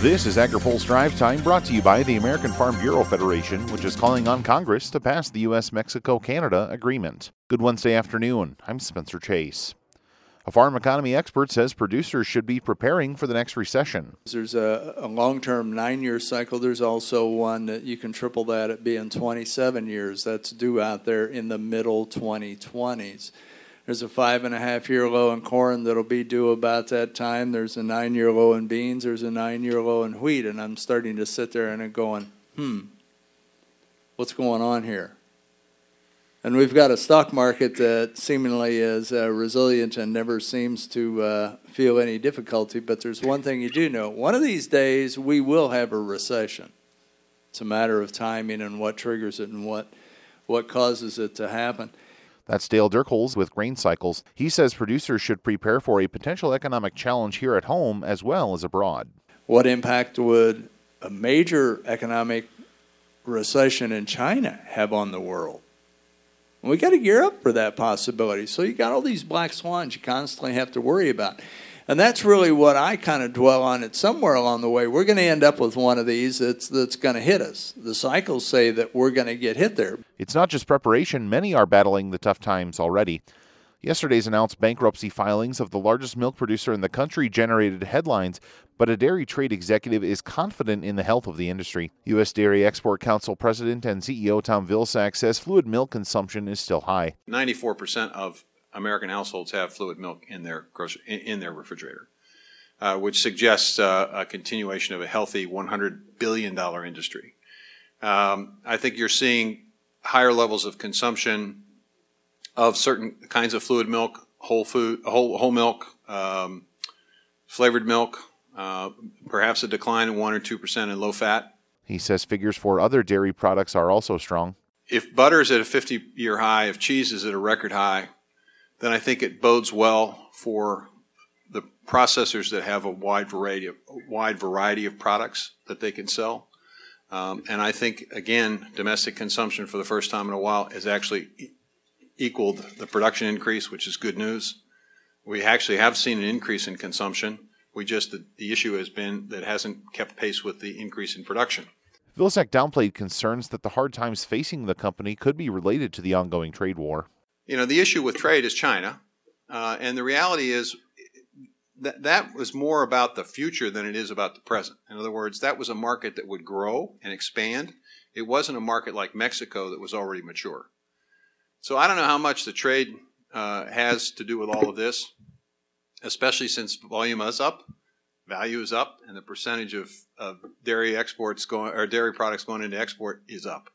This is AgriPulse Drive Time brought to you by the American Farm Bureau Federation, which is calling on Congress to pass the U.S. Mexico Canada agreement. Good Wednesday afternoon. I'm Spencer Chase. A farm economy expert says producers should be preparing for the next recession. There's a, a long term nine year cycle. There's also one that you can triple that at being 27 years. That's due out there in the middle 2020s. There's a five and a half year low in corn that'll be due about that time. There's a nine year low in beans. There's a nine year low in wheat. And I'm starting to sit there and I'm going, hmm, what's going on here? And we've got a stock market that seemingly is uh, resilient and never seems to uh, feel any difficulty. But there's one thing you do know one of these days we will have a recession. It's a matter of timing and what triggers it and what, what causes it to happen. That's Dale Durchholz with Grain Cycles. He says producers should prepare for a potential economic challenge here at home as well as abroad. What impact would a major economic recession in China have on the world? We got to gear up for that possibility. So you got all these black swans you constantly have to worry about. And that's really what I kind of dwell on. It somewhere along the way, we're going to end up with one of these that's that's going to hit us. The cycles say that we're going to get hit there. It's not just preparation. Many are battling the tough times already. Yesterday's announced bankruptcy filings of the largest milk producer in the country generated headlines, but a dairy trade executive is confident in the health of the industry. U.S. Dairy Export Council President and CEO Tom Vilsack says fluid milk consumption is still high. 94% of American households have fluid milk in their grocery, in their refrigerator, uh, which suggests uh, a continuation of a healthy 100 billion dollar industry. Um, I think you're seeing higher levels of consumption of certain kinds of fluid milk, whole food, whole whole milk, um, flavored milk, uh, perhaps a decline in one or two percent in low fat. He says figures for other dairy products are also strong. If butter is at a 50 year high, if cheese is at a record high, then I think it bodes well for the processors that have a wide variety of wide variety of products that they can sell. Um, and I think again, domestic consumption for the first time in a while has actually equaled the production increase, which is good news. We actually have seen an increase in consumption. We just the, the issue has been that hasn't kept pace with the increase in production. Vilsack downplayed concerns that the hard times facing the company could be related to the ongoing trade war you know, the issue with trade is China, uh, and the reality is that that was more about the future than it is about the present. In other words, that was a market that would grow and expand. It wasn't a market like Mexico that was already mature. So I don't know how much the trade uh, has to do with all of this, especially since volume is up, value is up, and the percentage of, of dairy exports going or dairy products going into export is up.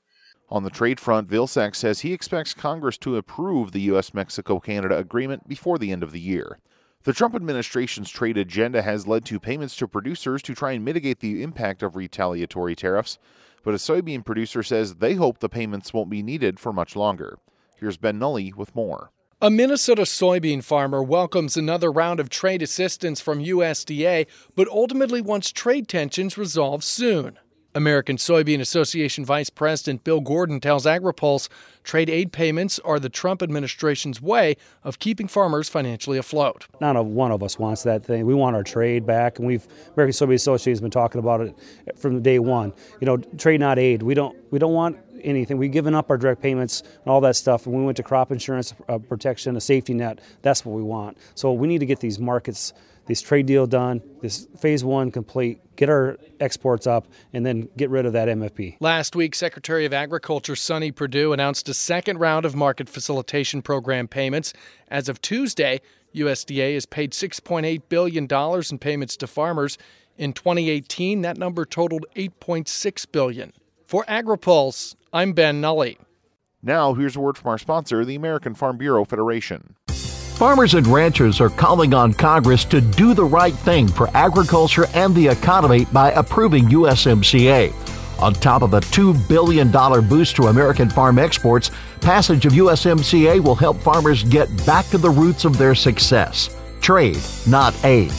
On the trade front, Vilsack says he expects Congress to approve the U.S. Mexico Canada agreement before the end of the year. The Trump administration's trade agenda has led to payments to producers to try and mitigate the impact of retaliatory tariffs, but a soybean producer says they hope the payments won't be needed for much longer. Here's Ben Nuelle with more. A Minnesota soybean farmer welcomes another round of trade assistance from USDA, but ultimately wants trade tensions resolved soon. American Soybean Association Vice President Bill Gordon tells AgriPulse trade aid payments are the Trump administration's way of keeping farmers financially afloat. Not a one of us wants that thing. We want our trade back, and we've American Soybean Association has been talking about it from day one. You know, trade not aid. We don't we don't want anything. We've given up our direct payments and all that stuff. And we went to crop insurance uh, protection, a safety net. That's what we want. So we need to get these markets this trade deal done, this phase one complete, get our exports up, and then get rid of that MFP. Last week, Secretary of Agriculture Sonny Perdue announced a second round of market facilitation program payments. As of Tuesday, USDA has paid $6.8 billion in payments to farmers. In 2018, that number totaled 8.6 billion. For AgriPulse, I'm Ben Nuelle. Now, here's a word from our sponsor, the American Farm Bureau Federation. Farmers and ranchers are calling on Congress to do the right thing for agriculture and the economy by approving USMCA. On top of a $2 billion boost to American farm exports, passage of USMCA will help farmers get back to the roots of their success trade, not aid.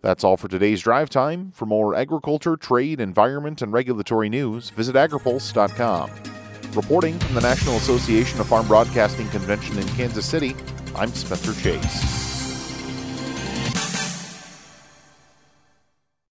That's all for today's drive time. For more agriculture, trade, environment, and regulatory news, visit agripulse.com. Reporting from the National Association of Farm Broadcasting Convention in Kansas City, I'm Spencer Chase.